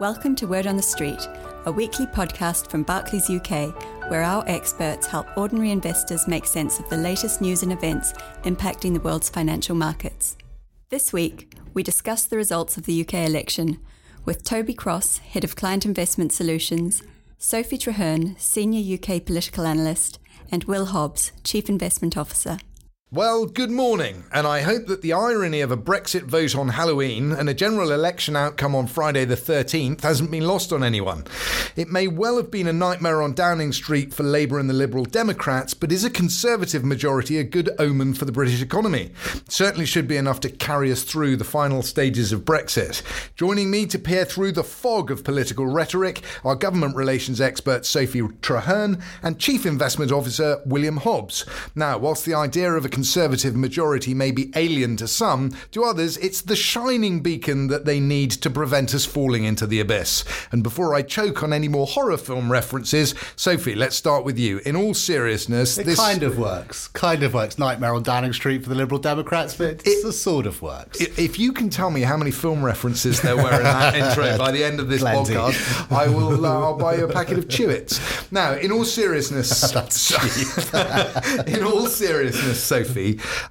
Welcome to Word on the Street, a weekly podcast from Barclays UK, where our experts help ordinary investors make sense of the latest news and events impacting the world's financial markets. This week, we discuss the results of the UK election with Toby Cross, Head of Client Investment Solutions, Sophie Traherne, Senior UK Political Analyst, and Will Hobbs, Chief Investment Officer. Well, good morning, and I hope that the irony of a Brexit vote on Halloween and a general election outcome on Friday the 13th hasn't been lost on anyone. It may well have been a nightmare on Downing Street for Labour and the Liberal Democrats, but is a Conservative majority a good omen for the British economy? certainly should be enough to carry us through the final stages of Brexit. Joining me to peer through the fog of political rhetoric are government relations expert Sophie Traherne and Chief Investment Officer William Hobbs. Now, whilst the idea of a Conservative majority may be alien to some, to others it's the shining beacon that they need to prevent us falling into the abyss. And before I choke on any more horror film references, Sophie, let's start with you. In all seriousness, It this kind of works. Kind of works. Nightmare on Downing Street for the Liberal Democrats, but it's It- sort of works. If you can tell me how many film references there were in that intro by the end of this Plenty. podcast, I will. Uh, I'll buy you a packet of Chewits. Now, in all seriousness, in all seriousness, Sophie,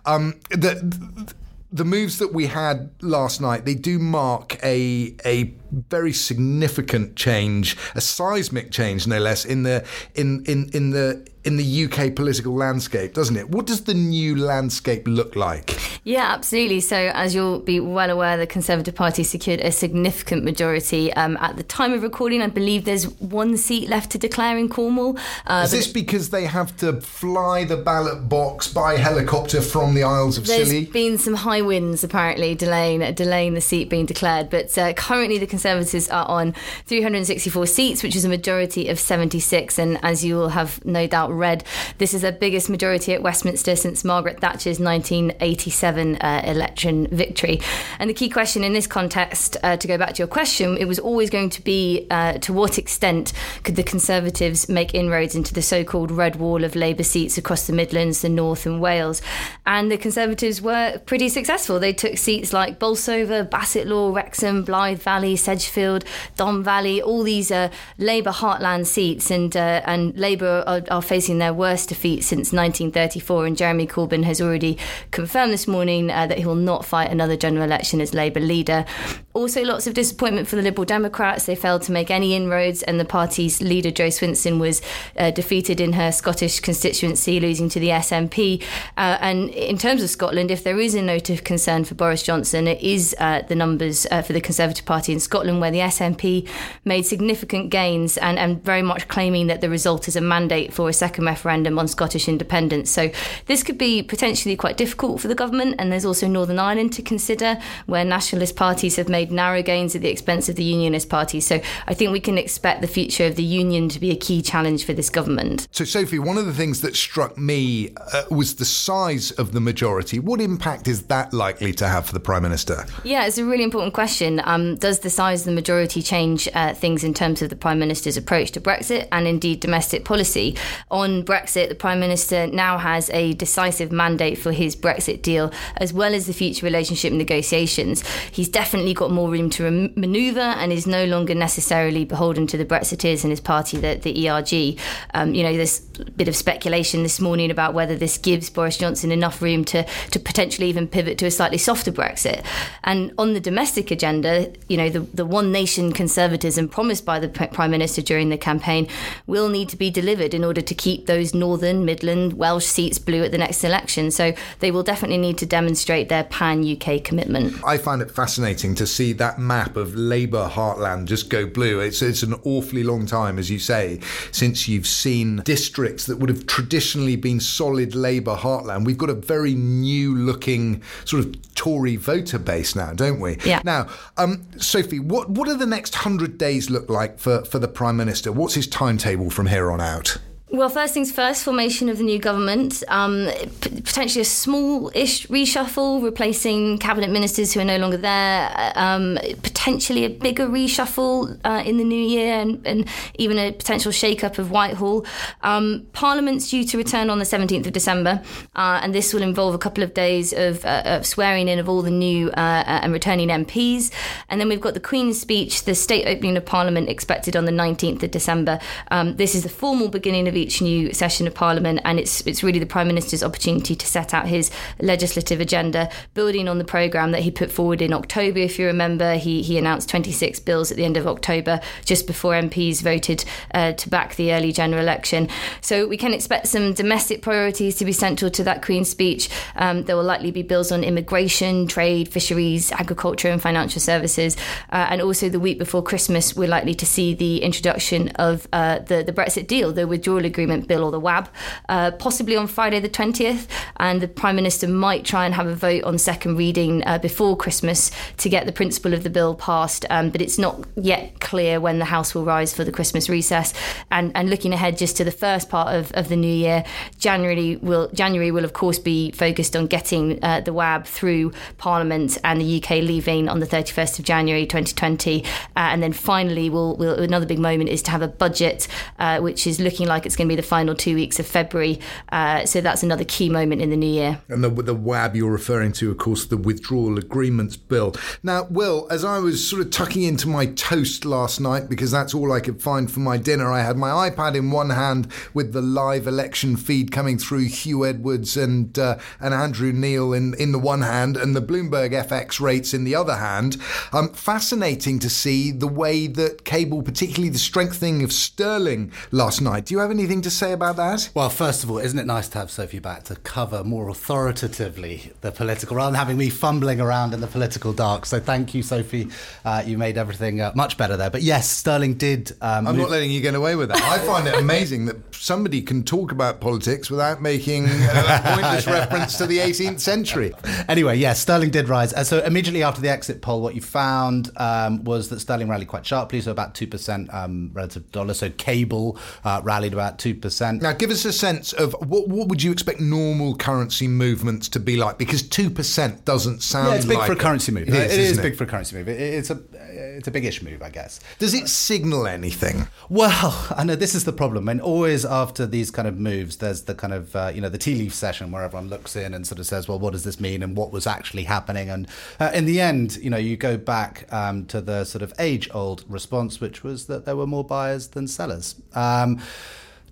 um, the. The moves that we had last night, they do mark a a very significant change, a seismic change, no less, in the in in in the in the UK political landscape, doesn't it? What does the new landscape look like? Yeah, absolutely. So, as you'll be well aware, the Conservative Party secured a significant majority. Um, at the time of recording, I believe there's one seat left to declare in Cornwall. Uh, Is this because they have to fly the ballot box by helicopter from the Isles of There's Scilly? There's been some high winds apparently delaying delaying the seat being declared, but uh, currently the Conservatives are on 364 seats, which is a majority of 76. And as you will have no doubt read, this is the biggest majority at Westminster since Margaret Thatcher's 1987 uh, election victory. And the key question in this context, uh, to go back to your question, it was always going to be uh, to what extent could the Conservatives make inroads into the so-called red wall of Labour seats across the Midlands, the North, and Wales? And the Conservatives were pretty successful. They took seats like Bolsover, Bassetlaw, Wrexham, Blyth Valley, Sedgefield, Don Valley, all these uh, Labour heartland seats, and uh, and Labour are, are facing their worst defeat since 1934. And Jeremy Corbyn has already confirmed this morning uh, that he will not fight another general election as Labour leader. Also, lots of disappointment for the Liberal Democrats. They failed to make any inroads, and the party's leader, Jo Swinson, was uh, defeated in her Scottish constituency, losing to the SNP. Uh, and in terms of Scotland, if there is a note of concern for Boris Johnson, it is uh, the numbers uh, for the Conservative Party in Scotland, where the SNP made significant gains and, and very much claiming that the result is a mandate for a second referendum on Scottish independence. So this could be potentially quite difficult for the government. And there's also Northern Ireland to consider, where nationalist parties have made narrow gains at the expense of the unionist Party. So I think we can expect the future of the union to be a key challenge for this government. So, Sophie, one of the things that struck me uh, was the size of the majority. What impact is that likely to have for the Prime Minister? Yeah, it's a really important question. Um, does the size of the majority change uh, things in terms of the Prime Minister's approach to Brexit and indeed domestic policy? On Brexit, the Prime Minister now has a decisive mandate for his Brexit deal as well as the future relationship negotiations. He's definitely got more room to manoeuvre and is no longer necessarily beholden to the Brexiteers and his party, the, the ERG. Um, you know, there's a bit of speculation this morning about whether this gives Boris Johnson enough room to, to potentially even pivot to a slightly softer Brexit. And on the domestic agenda, you know, the, the one nation conservatism promised by the Prime Minister during the campaign will need to be delivered in order to keep those Northern, Midland, Welsh seats blue at the next election. So they will definitely need to demonstrate their pan UK commitment. I find it fascinating to see that map of Labour heartland just go blue. It's, it's an awfully long time, as you say, since you've seen districts that would have traditionally been solid Labour heartland. We've got a very new looking sort of Tory voter base now, don't we? Yeah. Now, um, Sophie, what, what do the next 100 days look like for, for the Prime Minister? What's his timetable from here on out? Well, first things first, formation of the new government. Um, p- potentially a small-ish reshuffle, replacing cabinet ministers who are no longer there. Um, potentially a bigger reshuffle uh, in the new year, and, and, even a potential shake-up of Whitehall. Um, Parliament's due to return on the 17th of December, uh, and this will involve a couple of days of, uh, of swearing in of all the new uh, uh, and returning MPs. And then we've got the Queen's speech, the state opening of Parliament expected on the 19th of December. Um, this is the formal beginning of each new session of Parliament, and it's it's really the Prime Minister's opportunity to set out his legislative agenda, building on the programme that he put forward in October. If you remember, he he announced 26 bills at the end of October, just before MPs voted uh, to back the early general election. So we can expect some domestic priorities to be central to that Queen's speech. Um, there will likely be bills on immigration, trade, fisheries, agriculture, and financial services, uh, and also the week before Christmas, we're likely to see the introduction of uh, the the Brexit deal, the withdrawal agreement bill or the WAB, uh, possibly on Friday the 20th. And the Prime Minister might try and have a vote on second reading uh, before Christmas to get the principle of the bill passed. Um, but it's not yet clear when the House will rise for the Christmas recess. And, and looking ahead just to the first part of, of the new year, January will January will of course be focused on getting uh, the WAB through Parliament and the UK leaving on the 31st of January 2020. Uh, and then finally, we'll, we'll, another big moment is to have a budget, uh, which is looking like it's going to be the final two weeks of February. Uh, so that's another key moment in the new year. And the, the WAB you're referring to, of course, the Withdrawal Agreements Bill. Now, Will, as I was sort of tucking into my toast last night, because that's all I could find for my dinner, I had my iPad in one hand with the live election feed coming through Huw Edwards and uh, and Andrew Neil in, in the one hand, and the Bloomberg FX rates in the other hand. Um, fascinating to see the way that cable, particularly the strengthening of sterling last night. Do you have anything to say about that? Well, first of all, isn't it nice to have Sophie back to cover more authoritatively the political rather than having me fumbling around in the political dark? So thank you, Sophie. Uh, you made everything uh, much better there. But yes, Sterling did. Um, I'm move- not letting you get away with that. I find it amazing that somebody can talk about politics without making a pointless reference to the 18th century. Anyway, yes, Sterling did rise. Uh, so immediately after the exit poll, what you found um, was that Sterling rallied quite sharply, so about 2% um, relative to dollar. So cable uh, rallied about 2%. Now, give us a sense of what, what would you expect normal currency movements to be like? Because 2% doesn't sound yeah, it's big like for a currency move. It is, it is big it? for a currency move. It, it's a it's a big-ish move, I guess. Does it signal anything? Well, I know this is the problem. And always after these kind of moves, there's the kind of, uh, you know, the tea leaf session where everyone looks in and sort of says, well, what does this mean and what was actually happening? And uh, in the end, you know, you go back um, to the sort of age-old response, which was that there were more buyers than sellers. Um,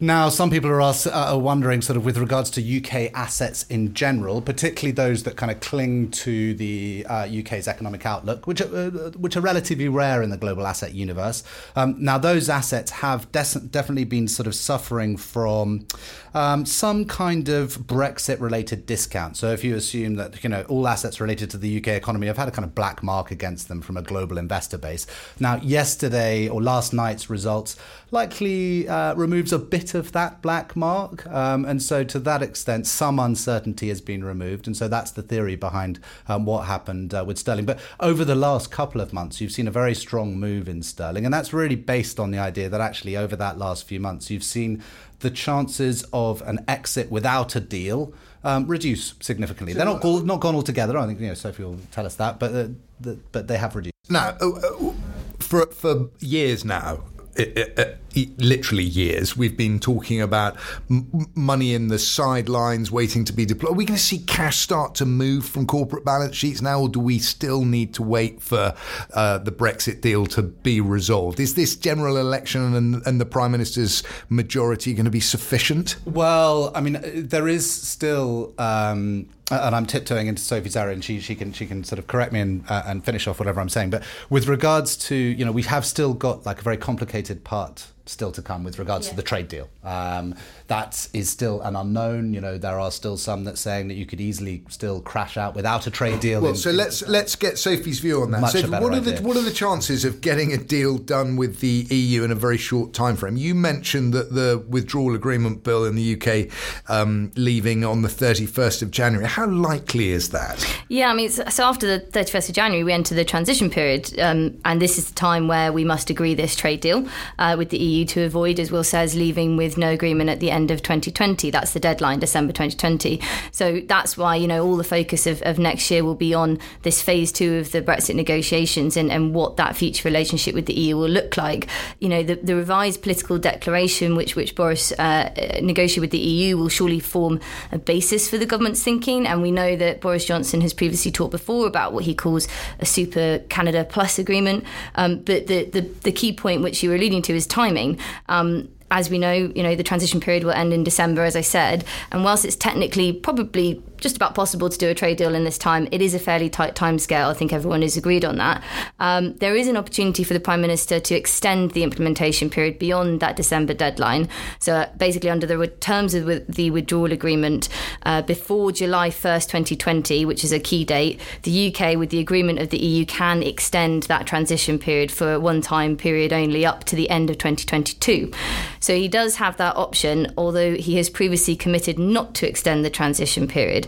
now, some people are, uh, wondering, sort of, with regards to UK assets in general, particularly those that kind of cling to the uh, UK's economic outlook, which are, uh, which are relatively rare in the global asset universe. Um, now, those assets have des- definitely been sort of suffering from um, some kind of Brexit-related discount. So, if you assume that you know all assets related to the UK economy have had a kind of black mark against them from a global investor base. Now, yesterday or last night's results likely uh, removes a bit of that black mark. Um, and so, to that extent, some uncertainty has been removed. And so, that's the theory behind um, what happened uh, with sterling. But over the last couple of months, you've seen a very strong move in sterling. And that's really based on the idea that actually, over that last few months, you've seen the chances of an exit without a deal. Um, reduce significantly. They're not not gone altogether. I think you know Sophie will tell us that, but uh, the, but they have reduced. Now, uh, uh for for years now, it, it, literally years, we've been talking about m- money in the sidelines waiting to be deployed. Are we going to see cash start to move from corporate balance sheets now, or do we still need to wait for uh, the Brexit deal to be resolved? Is this general election and, and the Prime Minister's majority going to be sufficient? Well, I mean, there is still. Um, and I'm tiptoeing into Sophie's area, and she she can she can sort of correct me and uh, and finish off whatever I'm saying. But with regards to you know we have still got like a very complicated part still to come with regards yeah. to the trade deal. Um, that is still an unknown. You know, there are still some that saying that you could easily still crash out without a trade deal. Well, in, so let's let's get Sophie's view on that. Sophie, what are the what are the chances of getting a deal done with the EU in a very short time frame? You mentioned that the withdrawal agreement bill in the UK um, leaving on the 31st of January. How likely is that? Yeah, I mean, so after the 31st of January, we enter the transition period, um, and this is the time where we must agree this trade deal uh, with the EU EU to avoid, as Will says, leaving with no agreement at the end of 2020. That's the deadline, December 2020. So that's why, you know, all the focus of, of next year will be on this phase two of the Brexit negotiations and, and what that future relationship with the EU will look like. You know, the, the revised political declaration, which, which Boris uh, negotiated with the EU, will surely form a basis for the government's thinking. And we know that Boris Johnson has previously talked before about what he calls a super Canada Plus agreement. Um, but the, the, the key point which you were alluding to is timing. Um, as we know, you know, the transition period will end in December, as I said. And whilst it's technically probably just about possible to do a trade deal in this time. It is a fairly tight timescale. I think everyone has agreed on that. Um, there is an opportunity for the Prime Minister to extend the implementation period beyond that December deadline. So uh, basically, under the terms of the withdrawal agreement, uh, before July 1st, 2020, which is a key date, the UK, with the agreement of the EU, can extend that transition period for a one time period only up to the end of 2022. So he does have that option, although he has previously committed not to extend the transition period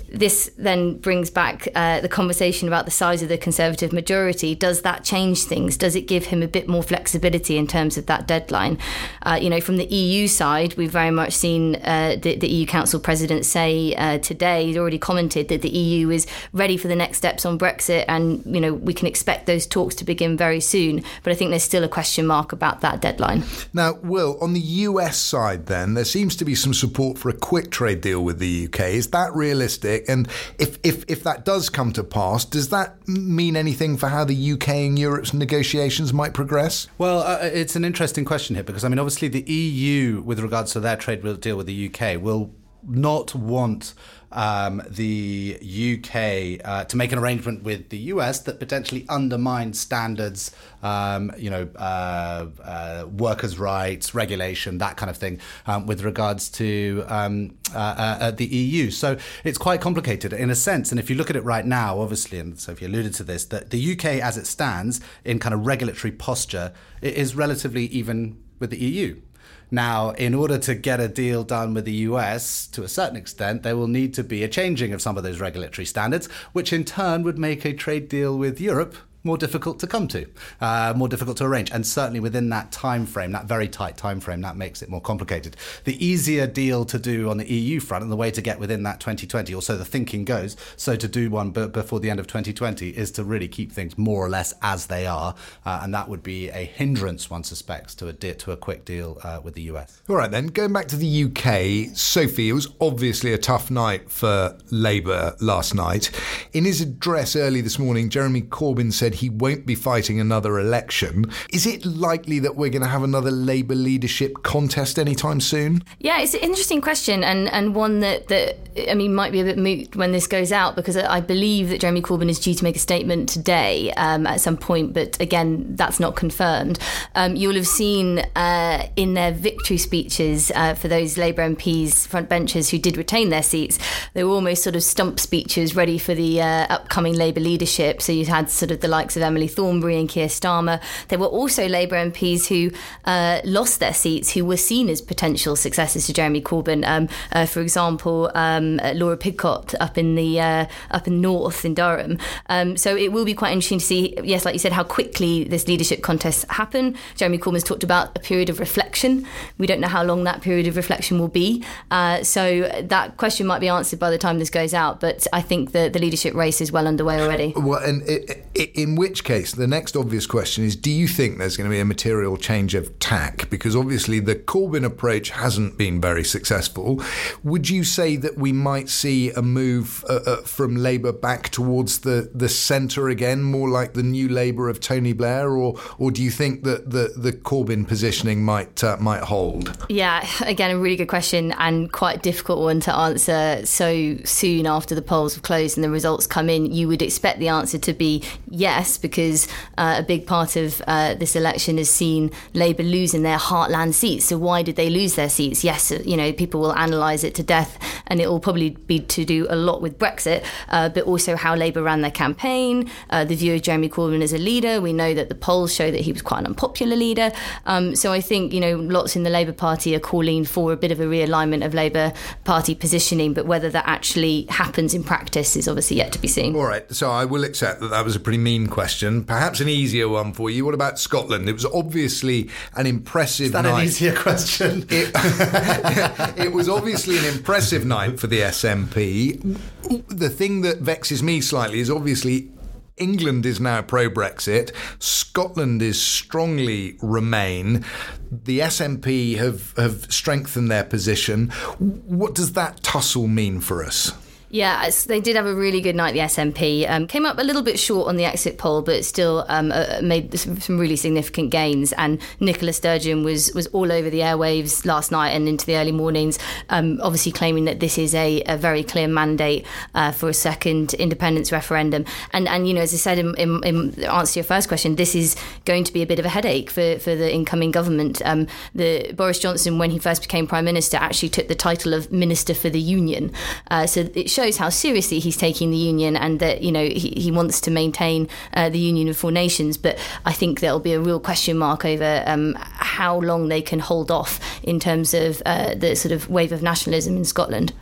this then brings back uh, the conversation about the size of the Conservative majority. Does that change things? Does it give him a bit more flexibility in terms of that deadline? Uh, you know, from the EU side, we've very much seen uh, the, the, EU Council President say uh, today, he's already commented that the EU is ready for the next steps on Brexit, and you know we can expect those talks to begin very soon. But I think there's still a question mark about that deadline. Now, Will, on the US side, then there seems to be some support for a quick trade deal with the UK. Is that realistic? And if, if, if that does come to pass, does that mean anything for how the UK and Europe's negotiations might progress? Well, uh, it's an interesting question here because, I mean, obviously the EU, with regards to their trade deal with the UK, will not want um, the UK uh, to make an arrangement with the US that potentially undermines standards, um, you know, uh, uh, workers' rights, regulation, that kind of thing, um, with regards to um, uh, uh, uh, the EU. So it's quite complicated in a sense. And if you look at it right now, obviously, and Sophie alluded to this, that the UK as it stands in kind of regulatory posture is relatively even with the EU. Now, in order to get a deal done with the US to a certain extent, there will need to be a changing of some of those regulatory standards, which in turn would make a trade deal with Europe more difficult to come to, uh, more difficult to arrange, and certainly within that time frame, that very tight time frame, that makes it more complicated. The easier deal to do on the EU front, and the way to get within that 2020, or so the thinking goes, so to do one b- before the end of 2020 is to really keep things more or less as they are, uh, and that would be a hindrance, one suspects, to a de- to a quick deal uh, with the US. All right, then going back to the UK, Sophie, it was obviously a tough night for Labour last night. In his address early this morning, Jeremy Corbyn said said he won't be fighting another election. Is it likely that we're going to have another Labour leadership contest anytime soon? Yeah, it's an interesting question and, and one that, that, I mean, might be a bit moot when this goes out because I believe that Jeremy Corbyn is due to make a statement today um, at some point, but again, that's not confirmed. Um, you'll have seen uh, in their victory speeches uh, for those Labour MPs, front benchers who did retain their seats, they were almost sort of stump speeches ready for the uh, upcoming Labour leadership. So you had sort of the likes of Emily Thornberry and Keir Starmer. There were also Labour MPs who uh, lost their seats, who were seen as potential successors to Jeremy Corbyn. Um, uh, for example, um, Laura Pidcock up in the uh, up in North in Durham. Um, so it will be quite interesting to see, yes, like you said, how quickly this leadership contest happen. Jeremy Corbyn's talked about a period of reflection. We don't know how long that period of reflection will be. Uh, so that question might be answered by the time this goes out. But I think the, the leadership race is well underway already. Well, and it, it, in which case, the next obvious question is do you think there's going to be a material change of tack? Because obviously the Corbyn approach hasn't been very successful. Would you say that we might see a move uh, uh, from Labour back towards the, the centre again, more like the new Labour of Tony Blair? Or, or do you think that the, the Corbyn positioning might, uh, might hold? Yeah, again, a really good question and quite a difficult one to answer so soon after the polls have closed and the results come in. You would expect the answer to be yes, because uh, a big part of uh, this election has seen Labour losing their heartland seats. So why did they lose their seats? Yes, you know, people will analyse it to death, and it will probably be to do a lot with Brexit, uh, but also how Labour ran their campaign, uh, the view of Jeremy Corbyn as a leader. We know that the polls show that he was quite an unpopular leader. Um, so I think, you know, lots in the Labour Party are calling for a bit of a realignment of Labour Party positioning, but whether that actually happens in practice is obviously yet to be seen. All right, so I will accept that that was a pretty mean question, perhaps an easier one for you. What about Scotland? It was obviously an impressive Is that night. an easier question? It, it was obviously an impressive night for the SNP. The thing that vexes me slightly is obviously England is now pro Brexit. Scotland is strongly Remain. The SNP have, have strengthened their position. What does that tussle mean for us? Yeah, they did have a really good night. The SNP um, came up a little bit short on the exit poll, but still um, uh, made some really significant gains. And Nicola Sturgeon was was all over the airwaves last night and into the early mornings, um, obviously claiming that this is a, a very clear mandate uh, for a second independence referendum. And and you know, as I said in, in, in, answer to your first question, this is going to be a bit of a headache for, for the incoming government. Um, the Boris Johnson, when he first became prime minister, actually took the title of Minister for the Union. Uh, so it shows how seriously he's taking the union and that you know he, he wants to maintain uh, the union of four nations. But I think there'll be a real question mark over um, how long they can hold off in terms of uh, the sort of wave of nationalism in Scotland.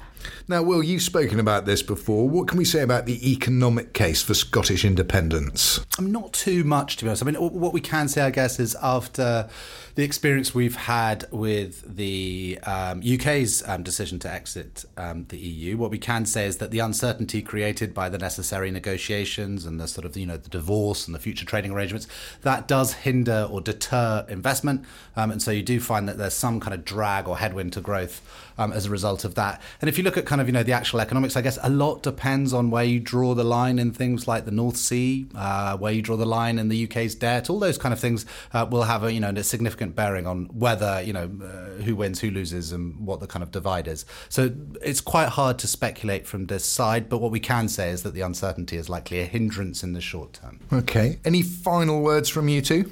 Now, Will, you've spoken about this before. What can we say about the economic case for Scottish independence? I'm not too much, to be honest. I mean, what we can say, I guess, is after the experience we've had with the um, UK's um, decision to exit um, the EU, what we can say is that the uncertainty created by the necessary negotiations and the sort of you know the divorce and the future trading arrangements that does hinder or deter investment, um, and so you do find that there's some kind of drag or headwind to growth um, as a result of that. And if you look at kind of you know the actual economics, I guess a lot depends on where you draw the line in things like the North Sea, uh, where you draw the line in the UK's debt. All those kind of things uh, will have a you know a significant bearing on whether you know uh, who wins, who loses, and what the kind of divide is. So it's quite hard to speculate from this side. But what we can say is that the uncertainty is likely a hindrance in the short term. Okay. Any final words from you two?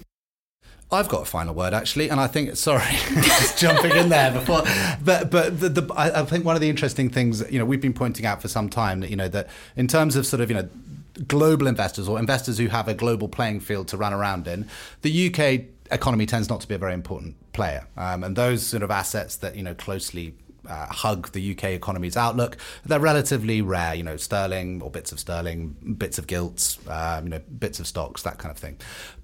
I've got a final word actually, and I think sorry, just jumping in there before, but but the, the, I, I think one of the interesting things you know we've been pointing out for some time that you know that in terms of sort of you know global investors or investors who have a global playing field to run around in, the UK economy tends not to be a very important player, um, and those sort of assets that you know closely uh, hug the UK economy's outlook. They're relatively rare, you know, sterling or bits of sterling, bits of gilts, um, you know, bits of stocks, that kind of thing.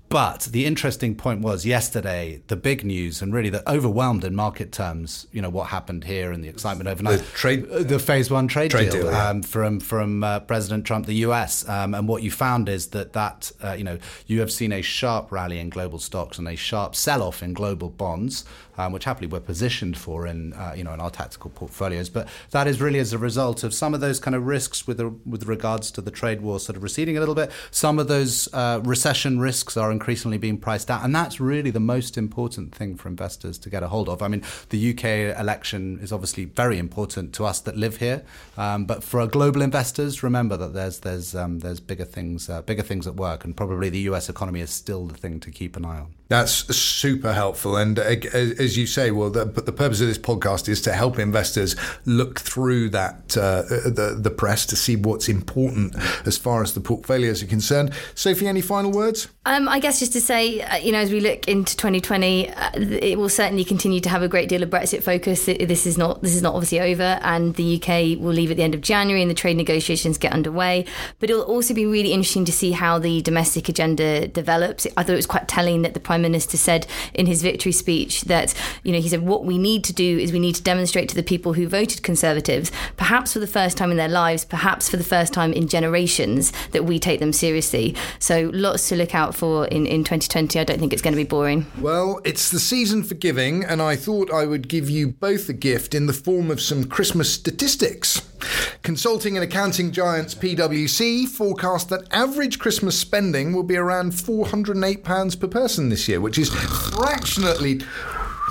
But the interesting point was yesterday, the big news and really the overwhelmed in market terms, you know, what happened here and the excitement overnight. The trade, uh, the phase one trade, trade deal, deal yeah. um, from from uh, President Trump, the US, um, and what you found is that that uh, you know you have seen a sharp rally in global stocks and a sharp sell-off in global bonds, um, which happily we're positioned for in uh, you know in our tactical portfolios. But that is really as a result of some of those kind of risks with the, with regards to the trade war sort of receding a little bit. Some of those uh, recession risks are increasingly being priced out. And that's really the most important thing for investors to get a hold of. I mean, the UK election is obviously very important to us that live here. Um, but for our global investors, remember that there's there's um, there's bigger things uh, bigger things at work, and probably the US economy is still the thing to keep an eye on. That's super helpful, and uh, as you say, well, the, the purpose of this podcast is to help investors look through that uh, the the press to see what's important as far as the portfolios are concerned. Sophie, any final words? Um, I guess just to say, uh, you know, as we look into 2020, uh, it will certainly continue to have a great deal of Brexit focus. This is not this is not obviously over, and the UK will leave at the end of January, and the trade negotiations get underway. But it'll also be really interesting to see how the domestic agenda develops. I thought it was quite telling that the Prime Minister said in his victory speech that, you know, he said what we need to do is we need to demonstrate to the people who voted Conservatives, perhaps for the first time in their lives, perhaps for the first time in generations, that we take them seriously. So lots to look out for in, in 2020. I don't think it's going to be boring. Well, it's the season for giving, and I thought I would give you both a gift in the form of some Christmas statistics. Consulting and accounting giants PwC forecast that average Christmas spending will be around £408 per person this year, which is fractionally.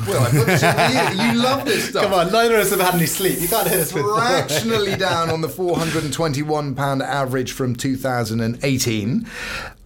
Well, I put this in you. You love this stuff. Come on, neither of us have had any sleep. You can't hit us with Fractionally down on the £421 average from 2018.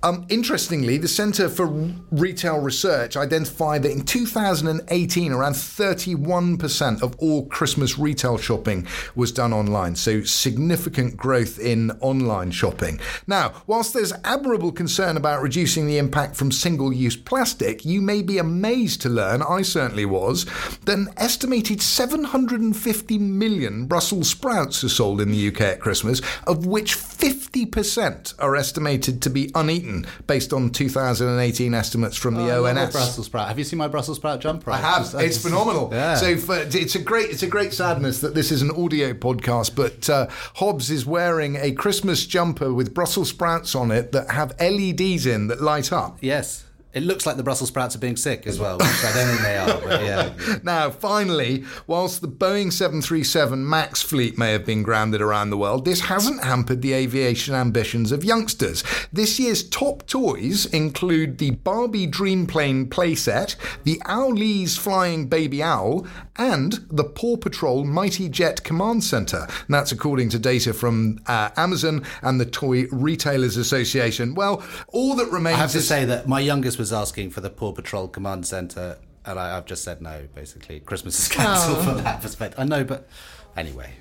Um, interestingly, the Centre for Retail Research identified that in 2018, around 31% of all Christmas retail shopping was done online. So, significant growth in online shopping. Now, whilst there's admirable concern about reducing the impact from single use plastic, you may be amazed to learn, I certainly was, that an estimated 750 million Brussels sprouts are sold in the UK at Christmas, of which 50% are estimated to be uneaten based on 2018 estimates from the Oh, I love a ONS. Brussels sprout. Have you seen my Brussels sprout jumper? I have. just- it's just- phenomenal. Yeah. So for, it's a great it's a great sadness that this is an audio podcast, but uh, Hobbs is wearing a Christmas jumper with Brussels sprouts on it that have LEDs in that light up. yes. It looks like the Brussels sprouts are being sick as well, which I don't think they are. But yeah. Now, finally, whilst the Boeing 737 MAX fleet may have been grounded around the world, this hasn't hampered the aviation ambitions of youngsters. This year's top toys include the Barbie Dream Plane playset, the Owleez Flying Baby Owl, and the Paw Patrol Mighty Jet Command Center. And that's according to data from uh, Amazon and the Toy Retailers Association. Well, all that remains I have to is say that my youngest was asking for the Paw Patrol Command Centre, and I, I've just said no, basically. Christmas is cancelled from oh. that perspective. I know, but anyway.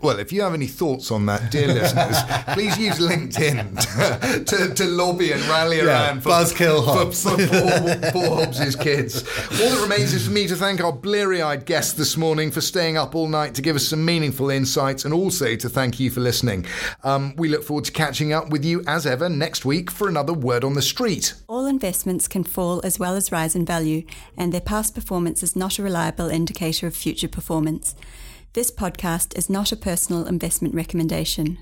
Well, if you have any thoughts on that, dear listeners, please use LinkedIn to, to, to lobby and rally Yeah, around for, buzzkill for, Hobbs. for poor, poor Hobbs' kids. All that remains is for me to thank our bleary eyed guests this morning for staying up all night to give us some meaningful insights and also to thank you for listening. Um, we look forward to catching up with you as ever next week for another Word on the Street. All investments can fall as well as rise in value, and their past performance is not a reliable indicator of future performance. This podcast is not a personal investment recommendation.